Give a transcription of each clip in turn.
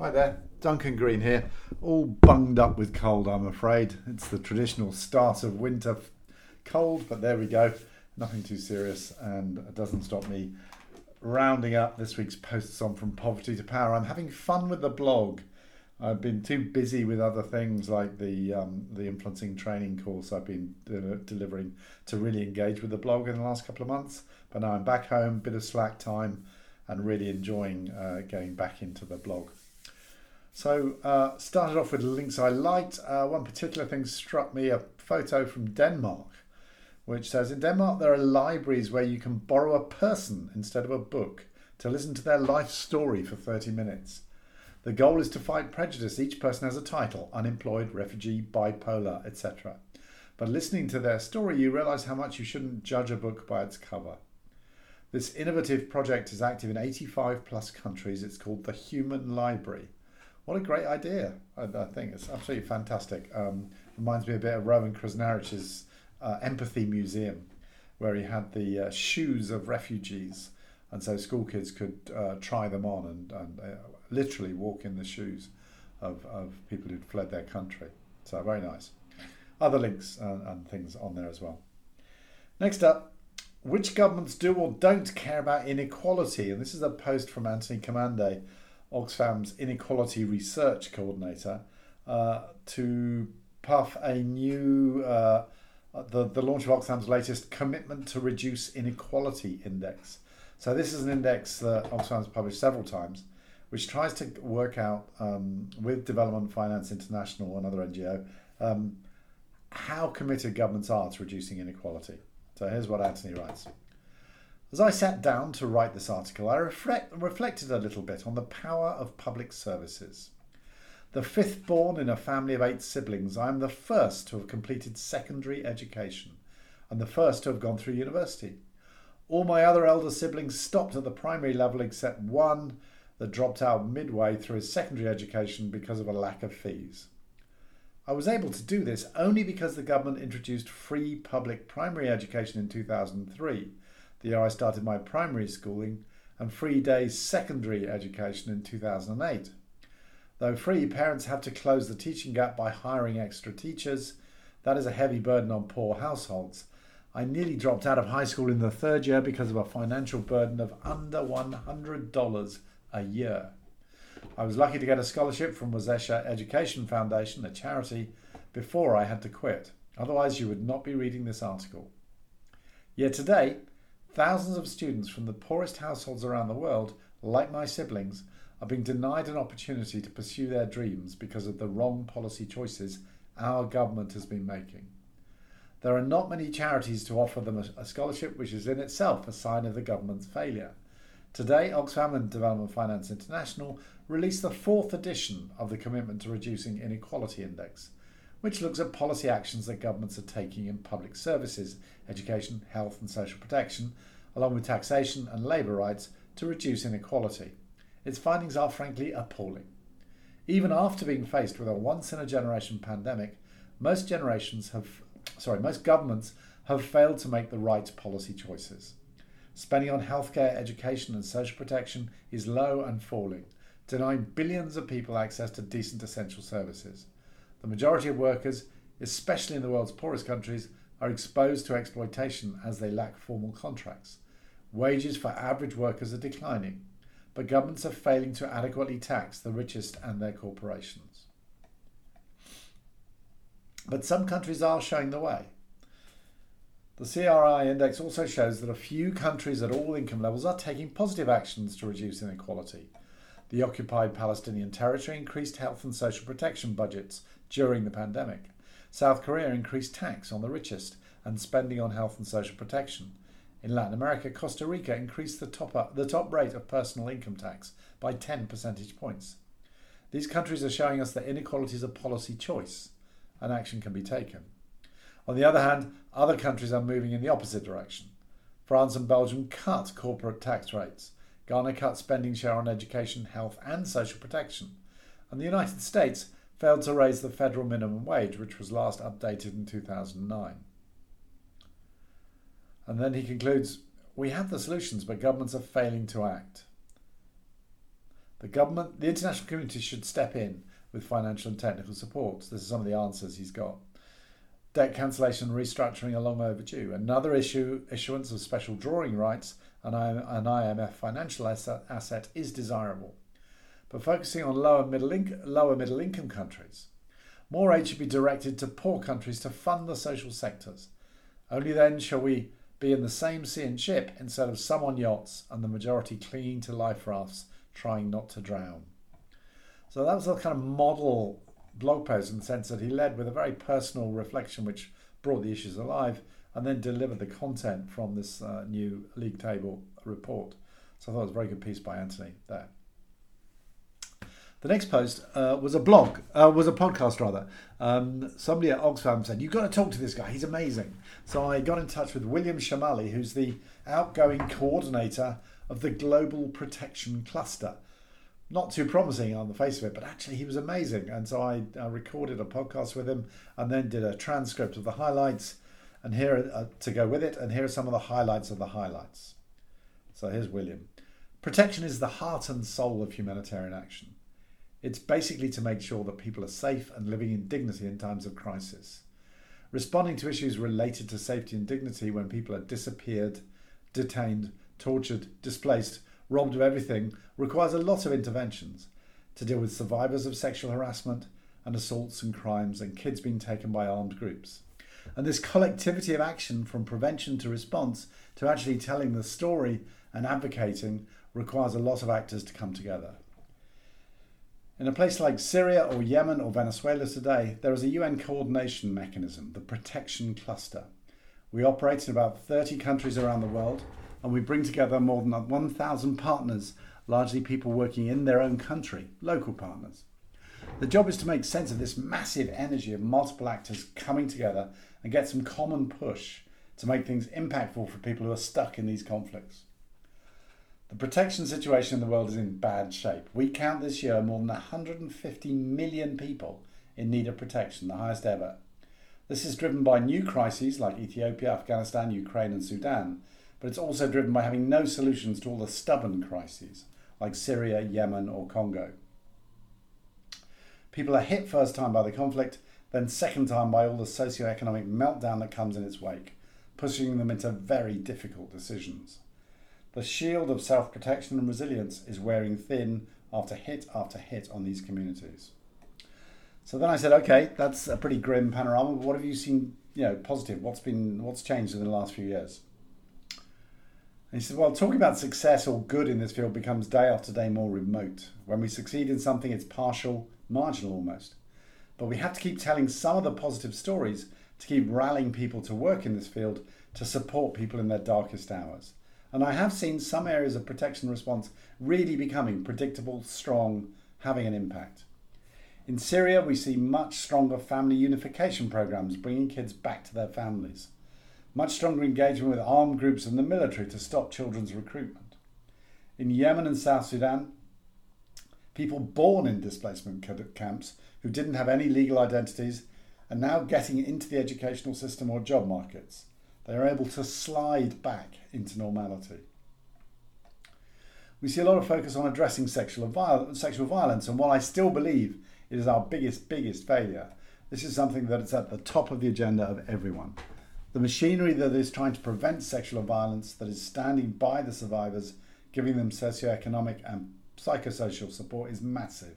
Hi there, Duncan Green here. All bunged up with cold, I'm afraid. It's the traditional start of winter cold, but there we go. Nothing too serious, and it doesn't stop me rounding up this week's posts on From Poverty to Power. I'm having fun with the blog. I've been too busy with other things like the um, the influencing training course I've been delivering to really engage with the blog in the last couple of months. But now I'm back home, bit of slack time, and really enjoying uh, getting back into the blog. So, uh, started off with links I liked. Uh, one particular thing struck me a photo from Denmark, which says In Denmark, there are libraries where you can borrow a person instead of a book to listen to their life story for 30 minutes. The goal is to fight prejudice. Each person has a title unemployed, refugee, bipolar, etc. But listening to their story, you realize how much you shouldn't judge a book by its cover. This innovative project is active in 85 plus countries. It's called the Human Library what a great idea! I, I think it's absolutely fantastic. Um, reminds me a bit of Roman Krznaric's uh, Empathy Museum, where he had the uh, shoes of refugees, and so school kids could uh, try them on and, and uh, literally walk in the shoes of, of people who'd fled their country. So very nice. Other links and, and things on there as well. Next up, which governments do or don't care about inequality? And this is a post from Anthony Kamande Oxfam's inequality research coordinator, uh, to puff a new uh, the the launch of Oxfam's latest commitment to reduce inequality index. So this is an index that Oxfam's published several times, which tries to work out um, with Development Finance International and other NGO um, how committed governments are to reducing inequality. So here's what Anthony writes. As I sat down to write this article, I reflect, reflected a little bit on the power of public services. The fifth born in a family of eight siblings, I am the first to have completed secondary education and the first to have gone through university. All my other elder siblings stopped at the primary level except one that dropped out midway through his secondary education because of a lack of fees. I was able to do this only because the government introduced free public primary education in 2003 the year I started my primary schooling, and free days secondary education in 2008. Though free, parents have to close the teaching gap by hiring extra teachers. That is a heavy burden on poor households. I nearly dropped out of high school in the third year because of a financial burden of under $100 a year. I was lucky to get a scholarship from Waukesha Education Foundation, a charity, before I had to quit. Otherwise, you would not be reading this article. Yet today, Thousands of students from the poorest households around the world, like my siblings, are being denied an opportunity to pursue their dreams because of the wrong policy choices our government has been making. There are not many charities to offer them a scholarship, which is in itself a sign of the government's failure. Today, Oxfam and Development Finance International released the fourth edition of the Commitment to Reducing Inequality Index, which looks at policy actions that governments are taking in public services, education, health, and social protection, along with taxation and labour rights to reduce inequality. Its findings are frankly appalling. Even after being faced with a once in a generation pandemic, most generations have sorry, most governments have failed to make the right policy choices. Spending on healthcare, education, and social protection is low and falling, denying billions of people access to decent essential services. The majority of workers, especially in the world's poorest countries, are exposed to exploitation as they lack formal contracts. Wages for average workers are declining, but governments are failing to adequately tax the richest and their corporations. But some countries are showing the way. The CRI index also shows that a few countries at all income levels are taking positive actions to reduce inequality. The occupied Palestinian territory increased health and social protection budgets during the pandemic. South Korea increased tax on the richest and spending on health and social protection. In Latin America, Costa Rica increased the top, the top rate of personal income tax by 10 percentage points. These countries are showing us that inequality is a policy choice and action can be taken. On the other hand, other countries are moving in the opposite direction. France and Belgium cut corporate tax rates. Ghana cut spending share on education, health, and social protection. And the United States failed to raise the federal minimum wage, which was last updated in 2009. And then he concludes We have the solutions, but governments are failing to act. The government, the international community should step in with financial and technical support. This is some of the answers he's got. Debt cancellation and restructuring are long overdue. Another issue, issuance of special drawing rights and an IMF financial asset is desirable, but focusing on lower middle, lower middle income countries. More aid should be directed to poor countries to fund the social sectors. Only then shall we be in the same sea and ship instead of some on yachts and the majority clinging to life rafts trying not to drown. So that was a kind of model blog post in the sense that he led with a very personal reflection which brought the issues alive and then delivered the content from this uh, new league table report. So I thought it was a very good piece by Anthony there. The next post uh, was a blog, uh, was a podcast rather. Um, somebody at Oxfam said, You've got to talk to this guy, he's amazing. So I got in touch with William Chemaly, who's the outgoing coordinator of the Global Protection Cluster not too promising on the face of it, but actually he was amazing. And so I, recorded a podcast with him and then did a transcript of the highlights and here uh, to go with it. And here are some of the highlights of the highlights. So here's William. Protection is the heart and soul of humanitarian action. It's basically to make sure that people are safe and living in dignity in times of crisis. Responding to issues related to safety and dignity when people are disappeared, detained, tortured, displaced, robbed of everything, requires a lot of interventions to deal with survivors of sexual harassment and assaults and crimes and kids being taken by armed groups. And this collectivity of action from prevention to response to actually telling the story and advocating requires a lot of actors to come together. In a place like Syria or Yemen or Venezuela today, there is a UN coordination mechanism, the Protection Cluster. We operate in about 30 countries around the world and we bring together more than 1,000 partners, largely people working in their own country, local partners. The job is to make sense of this massive energy of multiple actors coming together and get some common push to make things impactful for people who are stuck in these conflicts. The protection situation in the world is in bad shape. We count this year more than 150 million people in need of protection, the highest ever. This is driven by new crises like Ethiopia, Afghanistan, Ukraine, and Sudan, but it's also driven by having no solutions to all the stubborn crises like Syria, Yemen, or Congo. People are hit first time by the conflict, then second time by all the socio-economic meltdown that comes in its wake, pushing them into very difficult decisions. The shield of self protection and resilience is wearing thin after hit after hit on these communities. So then I said, okay, that's a pretty grim panorama. What have you seen, you know, positive? What's been what's changed in the last few years? And he said, Well, talking about success or good in this field becomes day after day more remote. When we succeed in something, it's partial, marginal almost. But we have to keep telling some of the positive stories to keep rallying people to work in this field to support people in their darkest hours. And I have seen some areas of protection response really becoming predictable, strong, having an impact. In Syria, we see much stronger family unification programs bringing kids back to their families much stronger engagement with armed groups and the military to stop children's recruitment. In Yemen and South Sudan, people born in displacement camps who didn't have any legal identities are now getting into the educational system or job markets. They are able to slide back into normality. We see a lot of focus on addressing sexual, viol- sexual violence, and while I still believe it is our biggest, biggest failure, this is something that is at the top of the agenda of everyone. The machinery that is trying to prevent sexual violence, that is standing by the survivors, giving them socioeconomic and psychosocial support, is massive.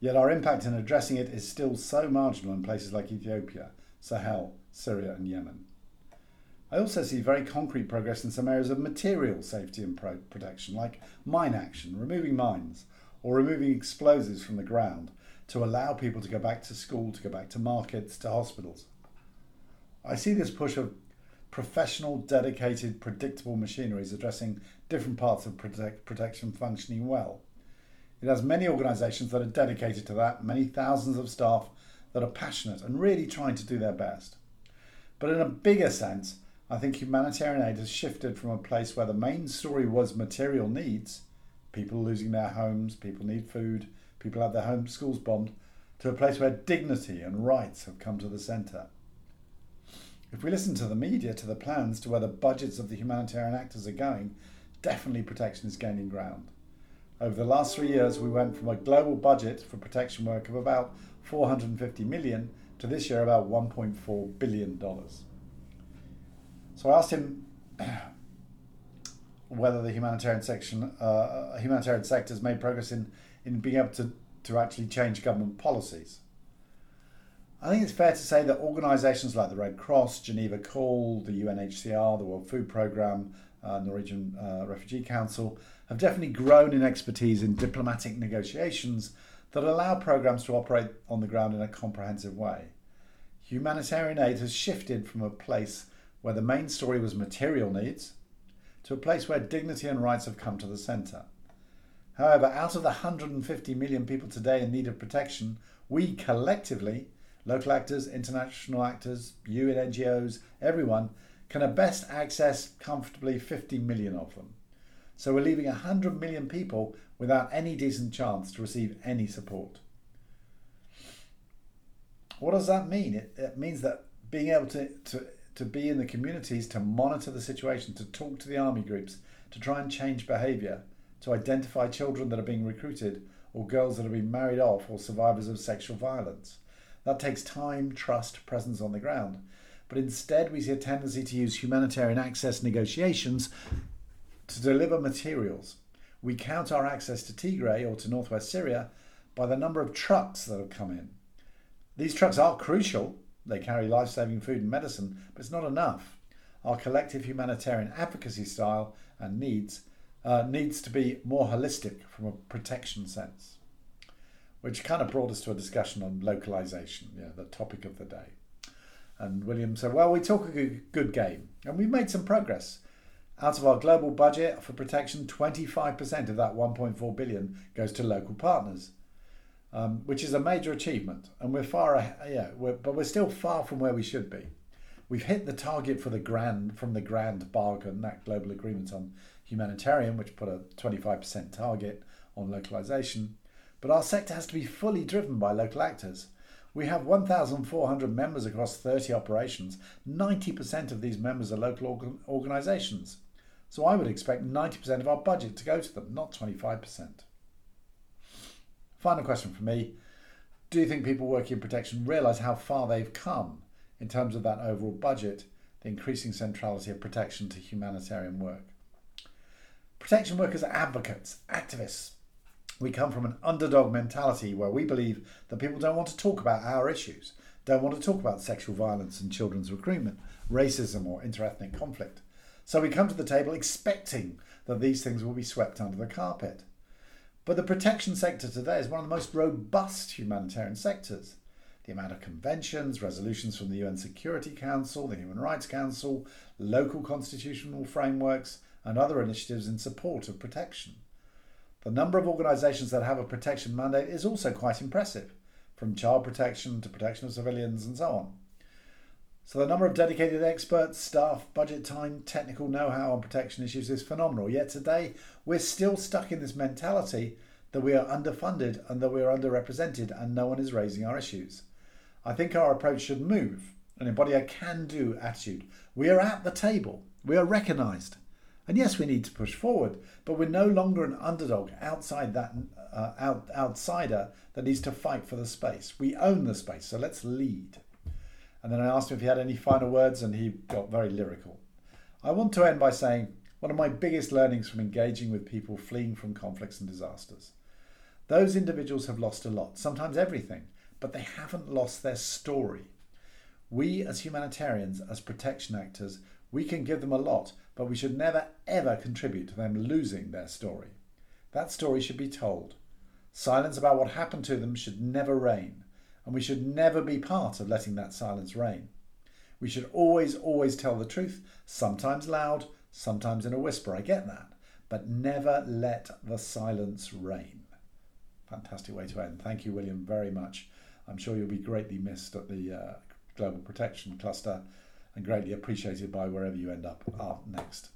Yet our impact in addressing it is still so marginal in places like Ethiopia, Sahel, Syria, and Yemen. I also see very concrete progress in some areas of material safety and pro- protection, like mine action, removing mines, or removing explosives from the ground to allow people to go back to school, to go back to markets, to hospitals. I see this push of professional, dedicated, predictable machineries addressing different parts of protect, protection functioning well. It has many organisations that are dedicated to that, many thousands of staff that are passionate and really trying to do their best. But in a bigger sense, I think humanitarian aid has shifted from a place where the main story was material needs people losing their homes, people need food, people have their home schools bombed to a place where dignity and rights have come to the centre. If we listen to the media, to the plans, to where the budgets of the humanitarian actors are going, definitely protection is gaining ground. Over the last three years, we went from a global budget for protection work of about 450 million to this year about 1.4 billion dollars. So I asked him whether the humanitarian section, uh, humanitarian sector has made progress in, in being able to, to actually change government policies. I think it's fair to say that organisations like the Red Cross, Geneva Call, the UNHCR, the World Food Programme, uh, Norwegian uh, Refugee Council have definitely grown in expertise in diplomatic negotiations that allow programs to operate on the ground in a comprehensive way. Humanitarian aid has shifted from a place where the main story was material needs to a place where dignity and rights have come to the centre. However, out of the 150 million people today in need of protection, we collectively, local actors, international actors, you in NGOs, everyone, can at best access comfortably 50 million of them. So we're leaving 100 million people without any decent chance to receive any support. What does that mean? It, it means that being able to, to, to be in the communities, to monitor the situation, to talk to the army groups, to try and change behaviour, to identify children that are being recruited or girls that are being married off or survivors of sexual violence. That takes time, trust, presence on the ground. But instead, we see a tendency to use humanitarian access negotiations to deliver materials. We count our access to Tigray or to northwest Syria by the number of trucks that have come in. These trucks are crucial, they carry life saving food and medicine, but it's not enough. Our collective humanitarian advocacy style and needs uh, needs to be more holistic from a protection sense, which kind of brought us to a discussion on localization, yeah, the topic of the day. And William said, Well, we talk a good game, and we've made some progress. Out of our global budget for protection, 25% of that 1.4 billion goes to local partners, um, which is a major achievement. And we're far, yeah, we're, but we're still far from where we should be. We've hit the target for the grand from the grand bargain, that global agreement on humanitarian, which put a 25% target on localization. But our sector has to be fully driven by local actors. We have 1,400 members across 30 operations. 90% of these members are local organ- organisations. So I would expect 90% of our budget to go to them, not 25%. Final question for me Do you think people working in protection realise how far they've come in terms of that overall budget, the increasing centrality of protection to humanitarian work? Protection workers are advocates, activists. We come from an underdog mentality where we believe that people don't want to talk about our issues, don't want to talk about sexual violence and children's recruitment, racism, or interethnic conflict. So we come to the table expecting that these things will be swept under the carpet. But the protection sector today is one of the most robust humanitarian sectors. The amount of conventions, resolutions from the UN Security Council, the Human Rights Council, local constitutional frameworks, and other initiatives in support of protection. The number of organisations that have a protection mandate is also quite impressive, from child protection to protection of civilians and so on. So the number of dedicated experts, staff, budget time, technical know-how on protection issues is phenomenal. Yet today we're still stuck in this mentality that we are underfunded and that we are underrepresented and no one is raising our issues. I think our approach should move and embody a can-do attitude. We are at the table. We are recognised. And yes, we need to push forward, but we're no longer an underdog outside that uh, out, outsider that needs to fight for the space. We own the space, so let's lead. And then I asked him if he had any final words, and he got very lyrical. I want to end by saying one of my biggest learnings from engaging with people fleeing from conflicts and disasters. Those individuals have lost a lot, sometimes everything, but they haven't lost their story. We, as humanitarians, as protection actors, we can give them a lot, but we should never ever contribute to them losing their story. That story should be told. Silence about what happened to them should never reign and we should never be part of letting that silence reign. We should always, always tell the truth, sometimes loud, sometimes in a whisper, I get that, but never let the silence reign. Fantastic way to end. Thank you, William, very much. I'm sure you'll be greatly missed at the uh, Global Protection Cluster and greatly appreciated by wherever you end up next.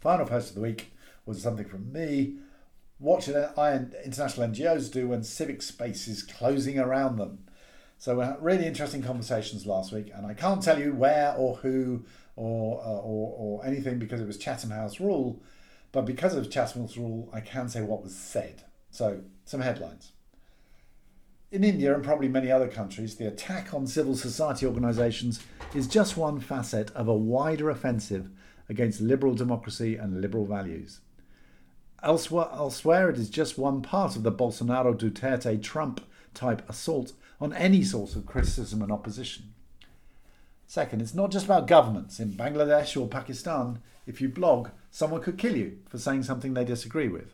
Final post of the week was something from me what should international NGOs do when civic space is closing around them? So we had really interesting conversations last week, and I can't tell you where or who or, uh, or, or anything because it was Chatham House rule. But because of Chatham House rule, I can say what was said. So, some headlines. In India and probably many other countries, the attack on civil society organisations is just one facet of a wider offensive against liberal democracy and liberal values. Elsewhere, elsewhere, it is just one part of the Bolsonaro Duterte Trump type assault on any source of criticism and opposition. Second, it's not just about governments. In Bangladesh or Pakistan, if you blog, someone could kill you for saying something they disagree with.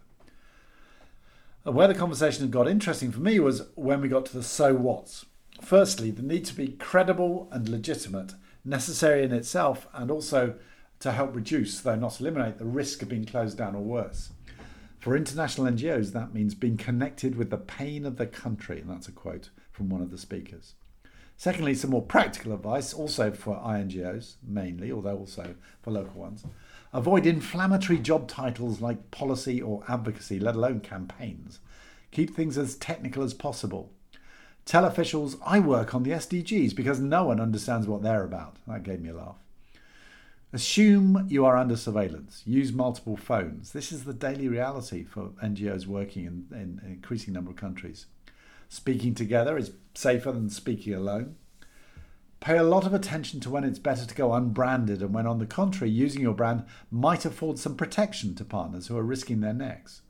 Where the conversation got interesting for me was when we got to the so whats. Firstly, the need to be credible and legitimate, necessary in itself, and also to help reduce, though not eliminate, the risk of being closed down or worse. For international NGOs, that means being connected with the pain of the country, and that's a quote from one of the speakers. Secondly, some more practical advice, also for INGOs mainly, although also for local ones. Avoid inflammatory job titles like policy or advocacy, let alone campaigns. Keep things as technical as possible. Tell officials, I work on the SDGs because no one understands what they're about. That gave me a laugh. Assume you are under surveillance. Use multiple phones. This is the daily reality for NGOs working in, in an increasing number of countries. Speaking together is safer than speaking alone. Pay a lot of attention to when it's better to go unbranded and when, on the contrary, using your brand might afford some protection to partners who are risking their necks.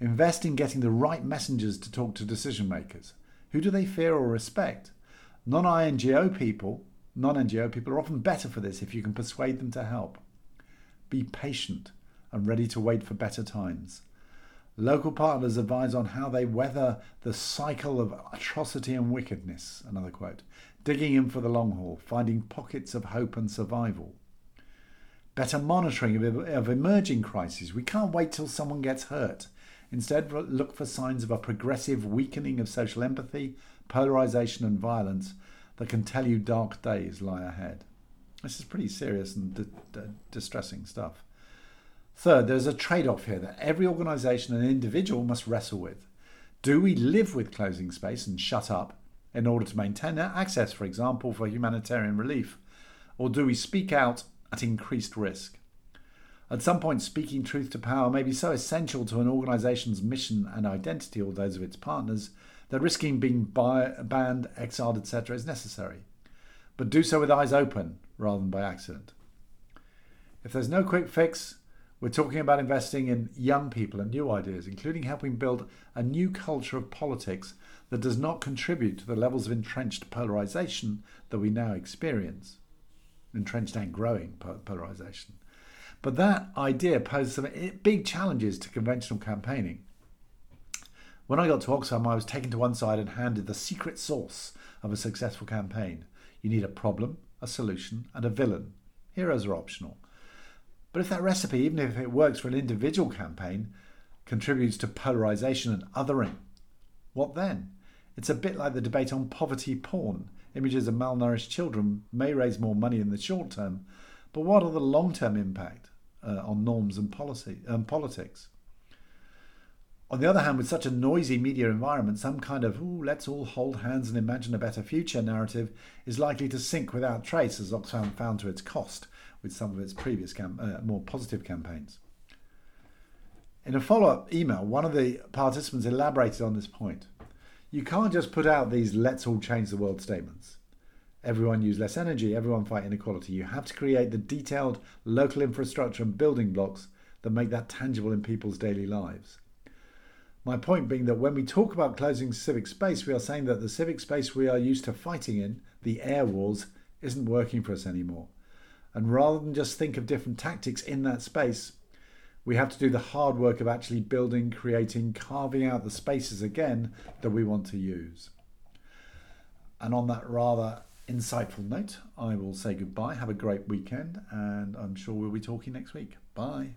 Invest in getting the right messengers to talk to decision makers. Who do they fear or respect? Non INGO people, non NGO people are often better for this if you can persuade them to help. Be patient and ready to wait for better times. Local partners advise on how they weather the cycle of atrocity and wickedness. Another quote digging in for the long haul, finding pockets of hope and survival. Better monitoring of, of emerging crises. We can't wait till someone gets hurt. Instead, look for signs of a progressive weakening of social empathy, polarization, and violence that can tell you dark days lie ahead. This is pretty serious and di- di- distressing stuff. Third, there's a trade off here that every organisation and individual must wrestle with. Do we live with closing space and shut up in order to maintain access, for example, for humanitarian relief? Or do we speak out at increased risk? At some point, speaking truth to power may be so essential to an organization's mission and identity or those of its partners that risking being banned, exiled, etc. is necessary. But do so with eyes open rather than by accident. If there's no quick fix, we're talking about investing in young people and new ideas, including helping build a new culture of politics that does not contribute to the levels of entrenched polarization that we now experience. Entrenched and growing polarization. But that idea poses some big challenges to conventional campaigning. When I got to Oxfam, I was taken to one side and handed the secret sauce of a successful campaign. You need a problem, a solution, and a villain. Heroes are optional. But if that recipe, even if it works for an individual campaign, contributes to polarization and othering, what then? It's a bit like the debate on poverty porn. Images of malnourished children may raise more money in the short term, but what are the long term impact uh, on norms and policy and politics? On the other hand, with such a noisy media environment, some kind of "ooh, let's all hold hands and imagine a better future" narrative is likely to sink without trace, as Oxfam found to its cost with some of its previous cam- uh, more positive campaigns. In a follow up email, one of the participants elaborated on this point. You can't just put out these let's all change the world statements. Everyone use less energy, everyone fight inequality. You have to create the detailed local infrastructure and building blocks that make that tangible in people's daily lives. My point being that when we talk about closing civic space, we are saying that the civic space we are used to fighting in, the air wars, isn't working for us anymore. And rather than just think of different tactics in that space, we have to do the hard work of actually building, creating, carving out the spaces again that we want to use. And on that rather insightful note, I will say goodbye. Have a great weekend, and I'm sure we'll be talking next week. Bye.